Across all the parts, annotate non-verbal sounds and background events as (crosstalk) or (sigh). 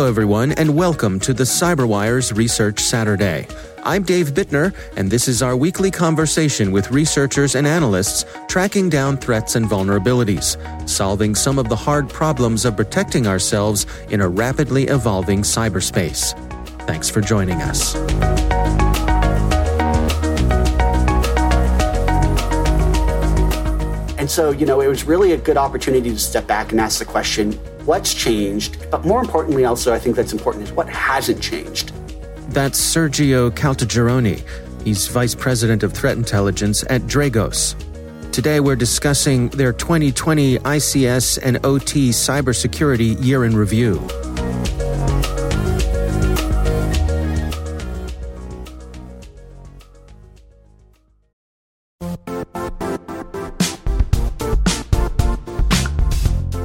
Hello, everyone, and welcome to the CyberWire's Research Saturday. I'm Dave Bittner, and this is our weekly conversation with researchers and analysts tracking down threats and vulnerabilities, solving some of the hard problems of protecting ourselves in a rapidly evolving cyberspace. Thanks for joining us. And so, you know, it was really a good opportunity to step back and ask the question what's changed? But more importantly, also, I think that's important is what hasn't changed. That's Sergio Caltagirone. He's Vice President of Threat Intelligence at Dragos. Today, we're discussing their 2020 ICS and OT Cybersecurity Year in Review.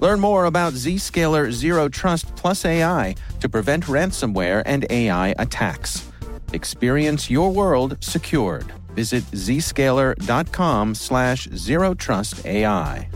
Learn more about Zscaler Zero Trust Plus AI to prevent ransomware and AI attacks. Experience your world secured. Visit zscaler.com slash zero trust AI.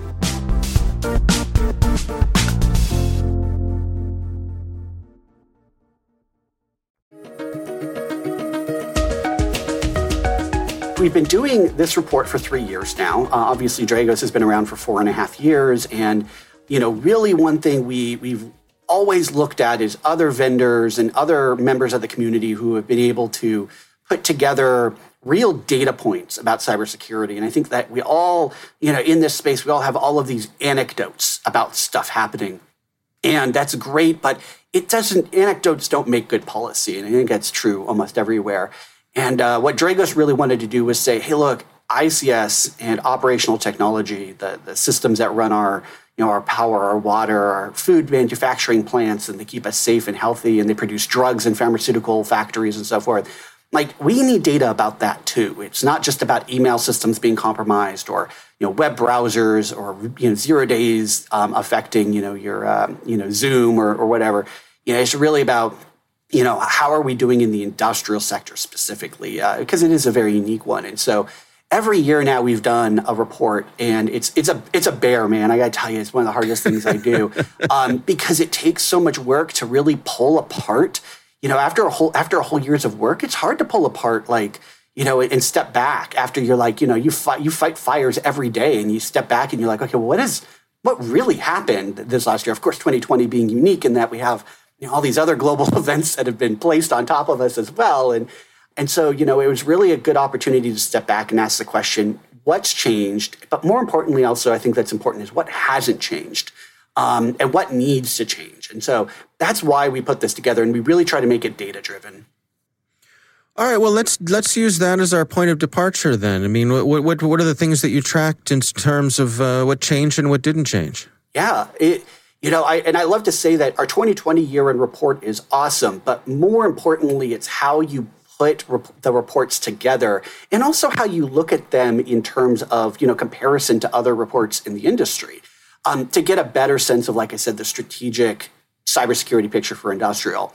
We've been doing this report for three years now. Uh, obviously, Dragos has been around for four and a half years, and you know, really one thing we we've always looked at is other vendors and other members of the community who have been able to put together real data points about cybersecurity. And I think that we all, you know, in this space, we all have all of these anecdotes about stuff happening. And that's great, but it doesn't, anecdotes don't make good policy. And I think that's true almost everywhere. And uh, what Dragos really wanted to do was say, hey, look, ICS and operational technology, the, the systems that run our you know, our power, our water, our food manufacturing plants, and they keep us safe and healthy, and they produce drugs and pharmaceutical factories and so forth. Like we need data about that too. It's not just about email systems being compromised or you know web browsers or you know zero days um, affecting you know your uh, you know Zoom or, or whatever. You know, it's really about you know how are we doing in the industrial sector specifically because uh, it is a very unique one, and so every year now we've done a report and it's it's a it's a bear man. I gotta tell you it's one of the hardest things i do. (laughs) Um, because it takes so much work to really pull apart you know after a whole after a whole years of work it's hard to pull apart like you know and step back after you're like you know you fight you fight fires every day and you step back and you're like okay well, what is what really happened this last year? Of course 2020 being unique in that we have you know, all these other global (laughs) events that have been placed on top of us as well and and so, you know, it was really a good opportunity to step back and ask the question, what's changed? But more importantly, also, I think that's important is what hasn't changed um, and what needs to change. And so that's why we put this together and we really try to make it data driven. All right. Well, let's let's use that as our point of departure. Then, I mean, what what what are the things that you tracked in terms of uh, what changed and what didn't change? Yeah, it, you know, I and I love to say that our 2020 year in report is awesome, but more importantly, it's how you put rep- the reports together and also how you look at them in terms of you know comparison to other reports in the industry um, to get a better sense of, like I said, the strategic cybersecurity picture for industrial.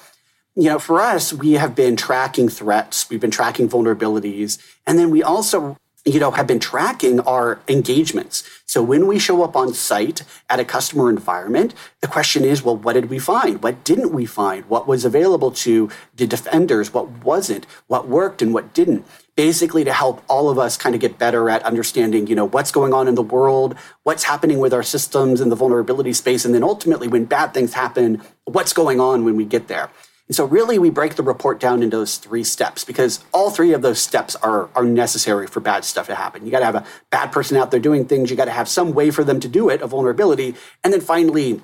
You know, for us, we have been tracking threats, we've been tracking vulnerabilities, and then we also you know, have been tracking our engagements. So when we show up on site at a customer environment, the question is, well, what did we find? What didn't we find? What was available to the defenders? What wasn't? What worked and what didn't? Basically, to help all of us kind of get better at understanding, you know, what's going on in the world, what's happening with our systems in the vulnerability space, and then ultimately, when bad things happen, what's going on when we get there. And so really we break the report down into those three steps because all three of those steps are, are necessary for bad stuff to happen. You got to have a bad person out there doing things. You got to have some way for them to do it, a vulnerability. And then finally,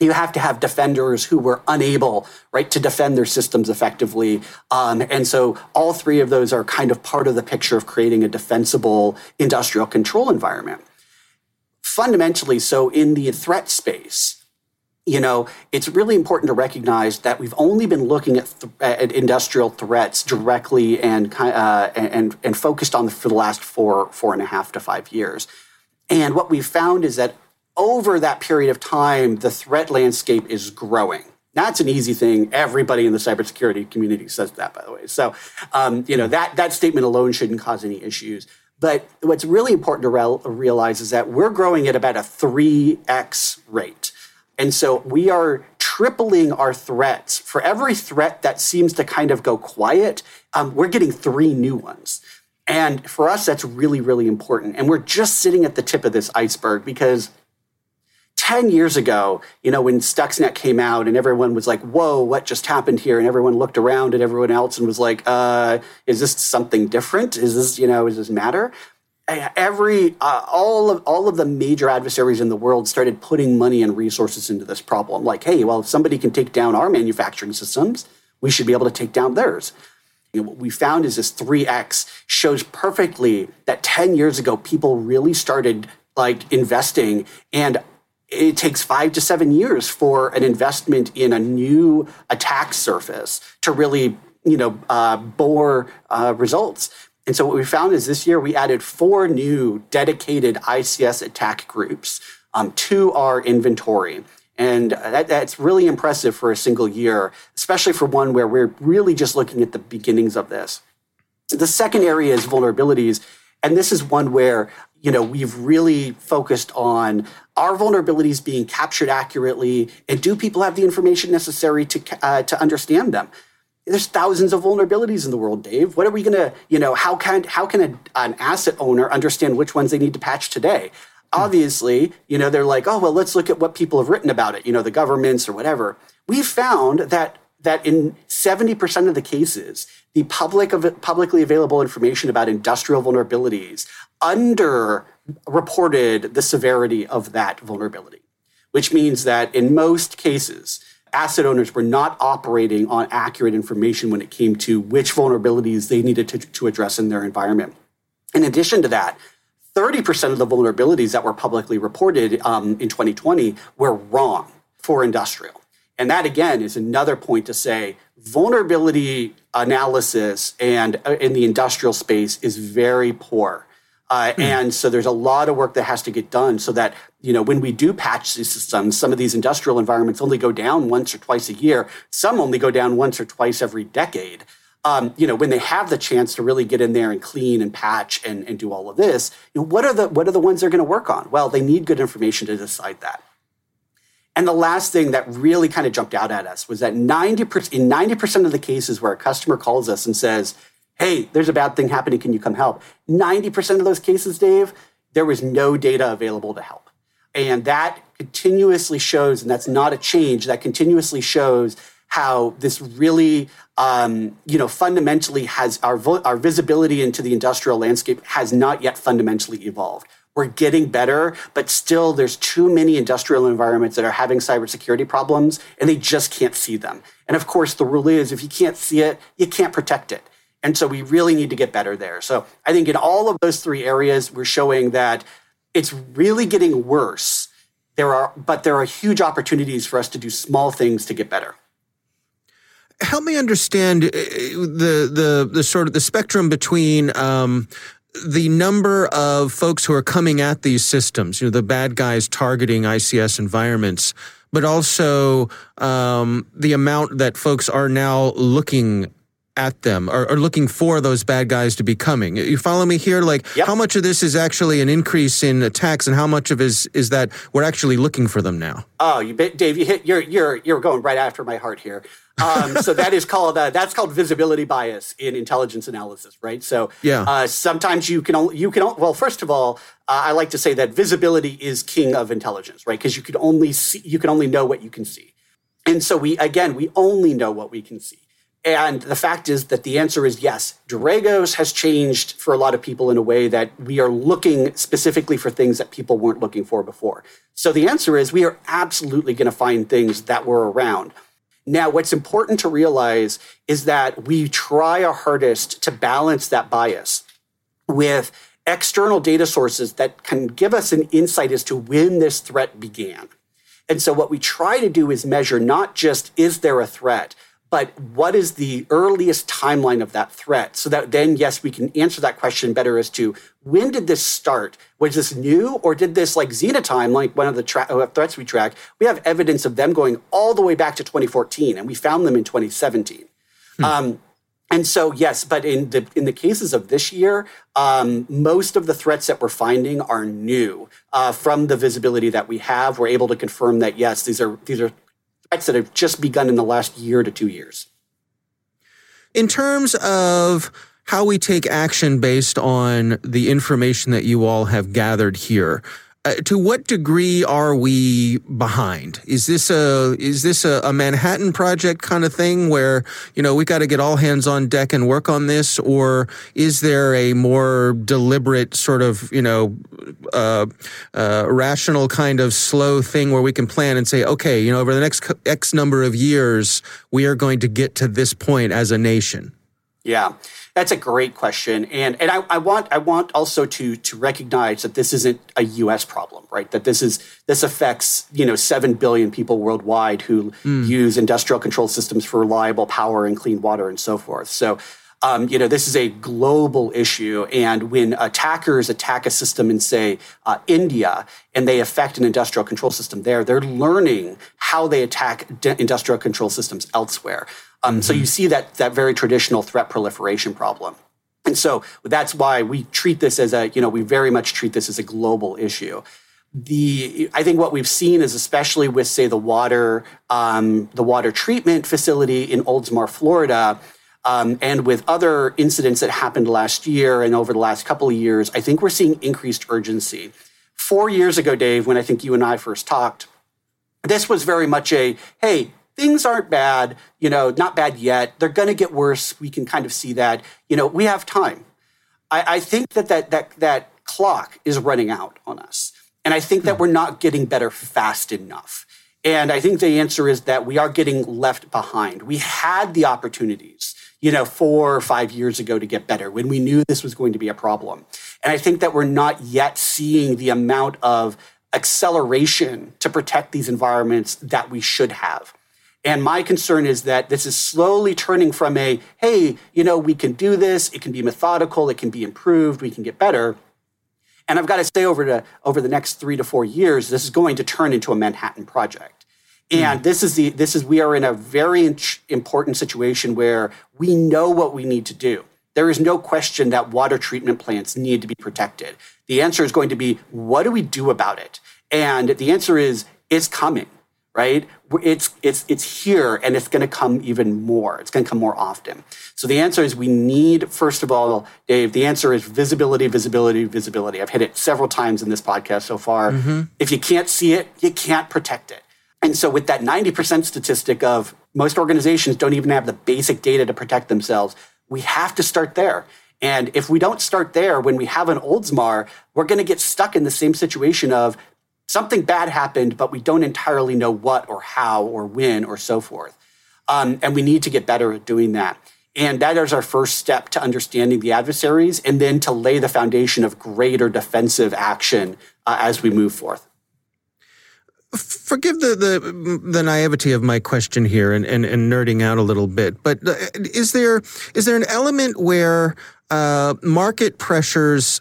you have to have defenders who were unable, right, to defend their systems effectively. Um, and so all three of those are kind of part of the picture of creating a defensible industrial control environment. Fundamentally, so in the threat space, you know, it's really important to recognize that we've only been looking at, th- at industrial threats directly and, uh, and, and focused on for the last four, four and a half to five years. And what we've found is that over that period of time, the threat landscape is growing. That's an easy thing. Everybody in the cybersecurity community says that, by the way. So, um, you know, that, that statement alone shouldn't cause any issues. But what's really important to re- realize is that we're growing at about a 3x rate. And so we are tripling our threats. For every threat that seems to kind of go quiet, um, we're getting three new ones. And for us, that's really, really important. And we're just sitting at the tip of this iceberg because 10 years ago, you know, when Stuxnet came out and everyone was like, whoa, what just happened here? And everyone looked around at everyone else and was like, uh, is this something different? Is this, you know, is this matter? Every uh, all of all of the major adversaries in the world started putting money and resources into this problem. Like hey well if somebody can take down our manufacturing systems we should be able to take down theirs. You know, what we found is this 3x shows perfectly that 10 years ago people really started like investing and it takes five to seven years for an investment in a new attack surface to really you know uh, bore uh, results and so what we found is this year we added four new dedicated ICS attack groups um, to our inventory. And that, that's really impressive for a single year, especially for one where we're really just looking at the beginnings of this. The second area is vulnerabilities. And this is one where you know we've really focused on are vulnerabilities being captured accurately and do people have the information necessary to uh, to understand them there's thousands of vulnerabilities in the world, Dave. What are we going to, you know, how can how can a, an asset owner understand which ones they need to patch today? Hmm. Obviously, you know, they're like, oh well, let's look at what people have written about it. You know, the governments or whatever. We've found that that in 70% of the cases, the public of publicly available information about industrial vulnerabilities under reported the severity of that vulnerability, which means that in most cases, asset owners were not operating on accurate information when it came to which vulnerabilities they needed to, to address in their environment. In addition to that, 30% of the vulnerabilities that were publicly reported um, in 2020 were wrong for industrial. And that again is another point to say vulnerability analysis and uh, in the industrial space is very poor. Uh, mm. And so there's a lot of work that has to get done so that, you know, when we do patch these systems, some of these industrial environments only go down once or twice a year. Some only go down once or twice every decade. Um, you know, when they have the chance to really get in there and clean and patch and, and do all of this, you know, what are the what are the ones they're going to work on? Well, they need good information to decide that. And the last thing that really kind of jumped out at us was that 90% in 90% of the cases where a customer calls us and says, hey, there's a bad thing happening. Can you come help? 90% of those cases, Dave, there was no data available to help. And that continuously shows, and that's not a change, that continuously shows how this really, um, you know, fundamentally has our, vo- our visibility into the industrial landscape has not yet fundamentally evolved. We're getting better, but still there's too many industrial environments that are having cybersecurity problems and they just can't see them. And of course, the rule is if you can't see it, you can't protect it. And so we really need to get better there. So I think in all of those three areas, we're showing that it's really getting worse. There are, but there are huge opportunities for us to do small things to get better. Help me understand uh, the the the sort of the spectrum between um, the number of folks who are coming at these systems, you know, the bad guys targeting ICS environments, but also um, the amount that folks are now looking at them or, or, looking for those bad guys to be coming. You follow me here? Like, yep. how much of this is actually an increase in attacks, and how much of is is that we're actually looking for them now? Oh, you, Dave, you hit. You're you're you're going right after my heart here. Um, so that is called uh, that's called visibility bias in intelligence analysis, right? So yeah, uh, sometimes you can only, you can well, first of all, uh, I like to say that visibility is king of intelligence, right? Because you can only see you can only know what you can see, and so we again we only know what we can see. And the fact is that the answer is yes. Dragos has changed for a lot of people in a way that we are looking specifically for things that people weren't looking for before. So the answer is we are absolutely going to find things that were around. Now, what's important to realize is that we try our hardest to balance that bias with external data sources that can give us an insight as to when this threat began. And so, what we try to do is measure not just is there a threat, but what is the earliest timeline of that threat? So that then yes we can answer that question better as to when did this start? Was this new or did this like xenotime like one of the tra- uh, threats we track we have evidence of them going all the way back to 2014 and we found them in 2017 hmm. um, and so yes but in the in the cases of this year um, most of the threats that we're finding are new. Uh, from the visibility that we have we're able to confirm that yes these are these are threats that have just begun in the last year to two years. In terms of how we take action based on the information that you all have gathered here, uh, to what degree are we behind? Is this a is this a, a Manhattan Project kind of thing where you know we got to get all hands on deck and work on this, or is there a more deliberate sort of you know uh, uh, rational kind of slow thing where we can plan and say, okay, you know, over the next X number of years, we are going to get to this point as a nation? Yeah. That's a great question, and and I, I, want I want also to to recognize that this isn't a U.S. problem, right? That this is this affects you know seven billion people worldwide who mm. use industrial control systems for reliable power and clean water and so forth. So. Um, you know, this is a global issue, and when attackers attack a system in, say, uh, India, and they affect an industrial control system there, they're learning how they attack industrial control systems elsewhere. Um, mm-hmm. So you see that that very traditional threat proliferation problem. And so that's why we treat this as a, you know, we very much treat this as a global issue. The I think what we've seen is especially with say the water um, the water treatment facility in Oldsmar, Florida, um, and with other incidents that happened last year and over the last couple of years, I think we're seeing increased urgency. Four years ago, Dave, when I think you and I first talked, this was very much a hey, things aren't bad, you know, not bad yet. They're going to get worse. We can kind of see that. You know, we have time. I, I think that, that that that clock is running out on us, and I think that hmm. we're not getting better fast enough. And I think the answer is that we are getting left behind. We had the opportunities, you know, four or five years ago to get better when we knew this was going to be a problem. And I think that we're not yet seeing the amount of acceleration to protect these environments that we should have. And my concern is that this is slowly turning from a, hey, you know, we can do this, it can be methodical, it can be improved, we can get better. And I've got to say over to over the next three to four years, this is going to turn into a Manhattan project. And mm. this is the this is we are in a very important situation where we know what we need to do. There is no question that water treatment plants need to be protected. The answer is going to be what do we do about it? And the answer is it's coming right? It's it's it's here and it's going to come even more. It's going to come more often. So the answer is we need first of all, Dave. The answer is visibility, visibility, visibility. I've hit it several times in this podcast so far. Mm-hmm. If you can't see it, you can't protect it. And so with that 90% statistic of most organizations don't even have the basic data to protect themselves, we have to start there. And if we don't start there, when we have an Oldsmar, we're going to get stuck in the same situation of something bad happened, but we don't entirely know what or how or when or so forth. Um, and we need to get better at doing that. And that is our first step to understanding the adversaries and then to lay the foundation of greater defensive action uh, as we move forth. forgive the, the the naivety of my question here and, and, and nerding out a little bit, but uh, is there is there an element where uh, market pressures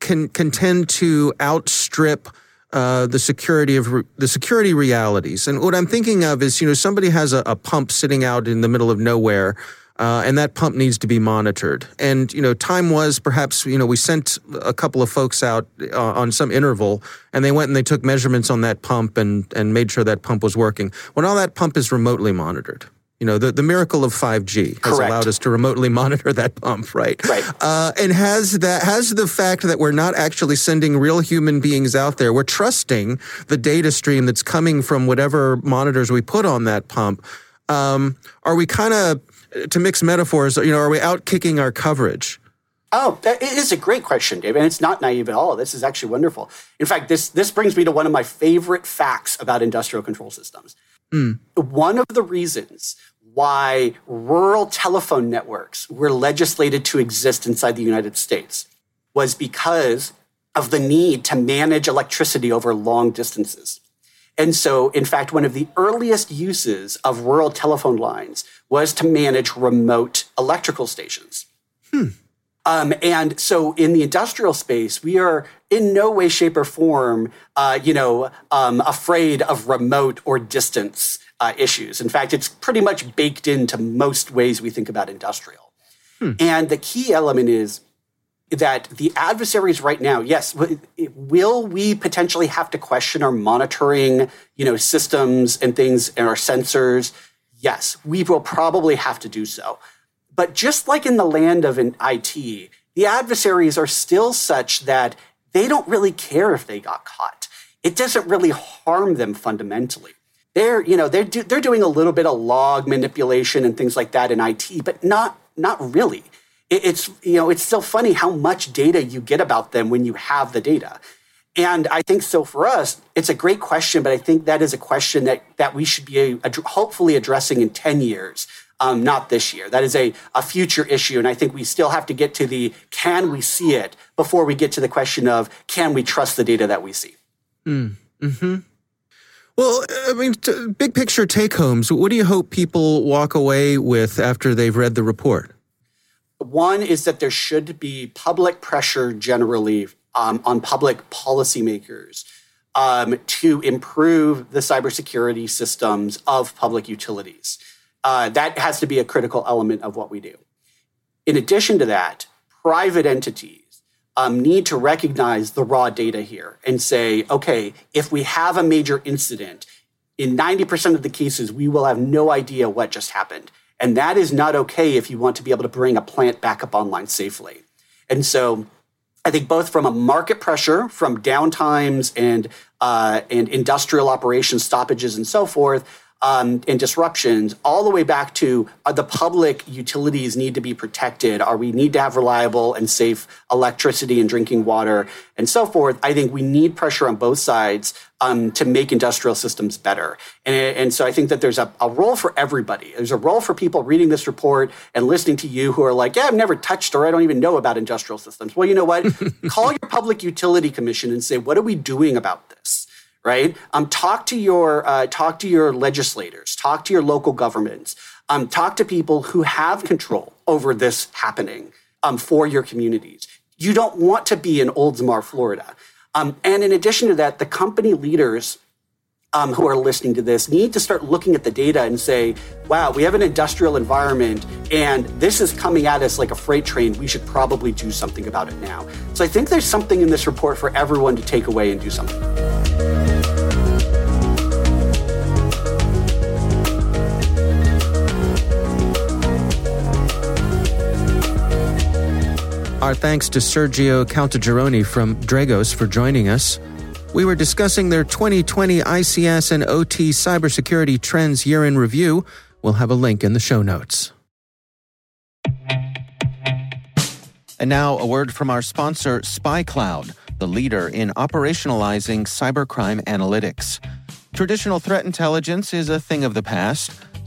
can can tend to outstrip uh, the security of re- the security realities? And what I'm thinking of is, you know, somebody has a, a pump sitting out in the middle of nowhere uh, and that pump needs to be monitored. And you know, time was perhaps you know we sent a couple of folks out uh, on some interval, and they went and they took measurements on that pump and and made sure that pump was working. When all that pump is remotely monitored. You know, the, the miracle of 5G has Correct. allowed us to remotely (laughs) monitor that pump, right? Right. Uh, and has that has the fact that we're not actually sending real human beings out there, we're trusting the data stream that's coming from whatever monitors we put on that pump. Um, are we kind of to mix metaphors, you know, are we out kicking our coverage? Oh, that is a great question, Dave, and it's not naive at all. This is actually wonderful. In fact, this this brings me to one of my favorite facts about industrial control systems. Mm. One of the reasons why rural telephone networks were legislated to exist inside the United States was because of the need to manage electricity over long distances. And so, in fact, one of the earliest uses of rural telephone lines was to manage remote electrical stations. Hmm. Um, and so, in the industrial space, we are in no way, shape, or form, uh, you know, um, afraid of remote or distance uh, issues. In fact, it's pretty much baked into most ways we think about industrial. Hmm. And the key element is that the adversaries right now, yes, will we potentially have to question our monitoring, you know, systems and things and our sensors? Yes, we will probably have to do so. But just like in the land of an IT, the adversaries are still such that they don't really care if they got caught. It doesn't really harm them fundamentally. They're, you know, they're, do, they're doing a little bit of log manipulation and things like that in IT, but not, not really. It's you know it's still funny how much data you get about them when you have the data. And i think so for us it's a great question but i think that is a question that that we should be hopefully addressing in 10 years um, not this year. That is a, a future issue and i think we still have to get to the can we see it before we get to the question of can we trust the data that we see? Mm. hmm well, I mean, t- big picture take homes. What do you hope people walk away with after they've read the report? One is that there should be public pressure generally um, on public policymakers um, to improve the cybersecurity systems of public utilities. Uh, that has to be a critical element of what we do. In addition to that, private entities um, need to recognize the raw data here and say, okay, if we have a major incident, in 90% of the cases, we will have no idea what just happened. And that is not okay if you want to be able to bring a plant back up online safely. And so I think both from a market pressure, from downtimes and uh, and industrial operations stoppages and so forth, um, and disruptions, all the way back to uh, the public utilities need to be protected, or we need to have reliable and safe electricity and drinking water and so forth. I think we need pressure on both sides um, to make industrial systems better. And, and so I think that there's a, a, role for everybody. There's a role for people reading this report and listening to you who are like, yeah, I've never touched or I don't even know about industrial systems. Well, you know what? (laughs) Call your public utility commission and say, what are we doing about this? Right? Um, talk to your uh, talk to your legislators, talk to your local governments, um, talk to people who have control over this happening um, for your communities. You don't want to be in Oldsmar, Florida. Um, and in addition to that, the company leaders um, who are listening to this need to start looking at the data and say, wow, we have an industrial environment and this is coming at us like a freight train. We should probably do something about it now. So I think there's something in this report for everyone to take away and do something. Our thanks to Sergio Caltagirone from Dragos for joining us. We were discussing their 2020 ICS and OT cybersecurity trends year in review. We'll have a link in the show notes. And now, a word from our sponsor, SpyCloud, the leader in operationalizing cybercrime analytics. Traditional threat intelligence is a thing of the past.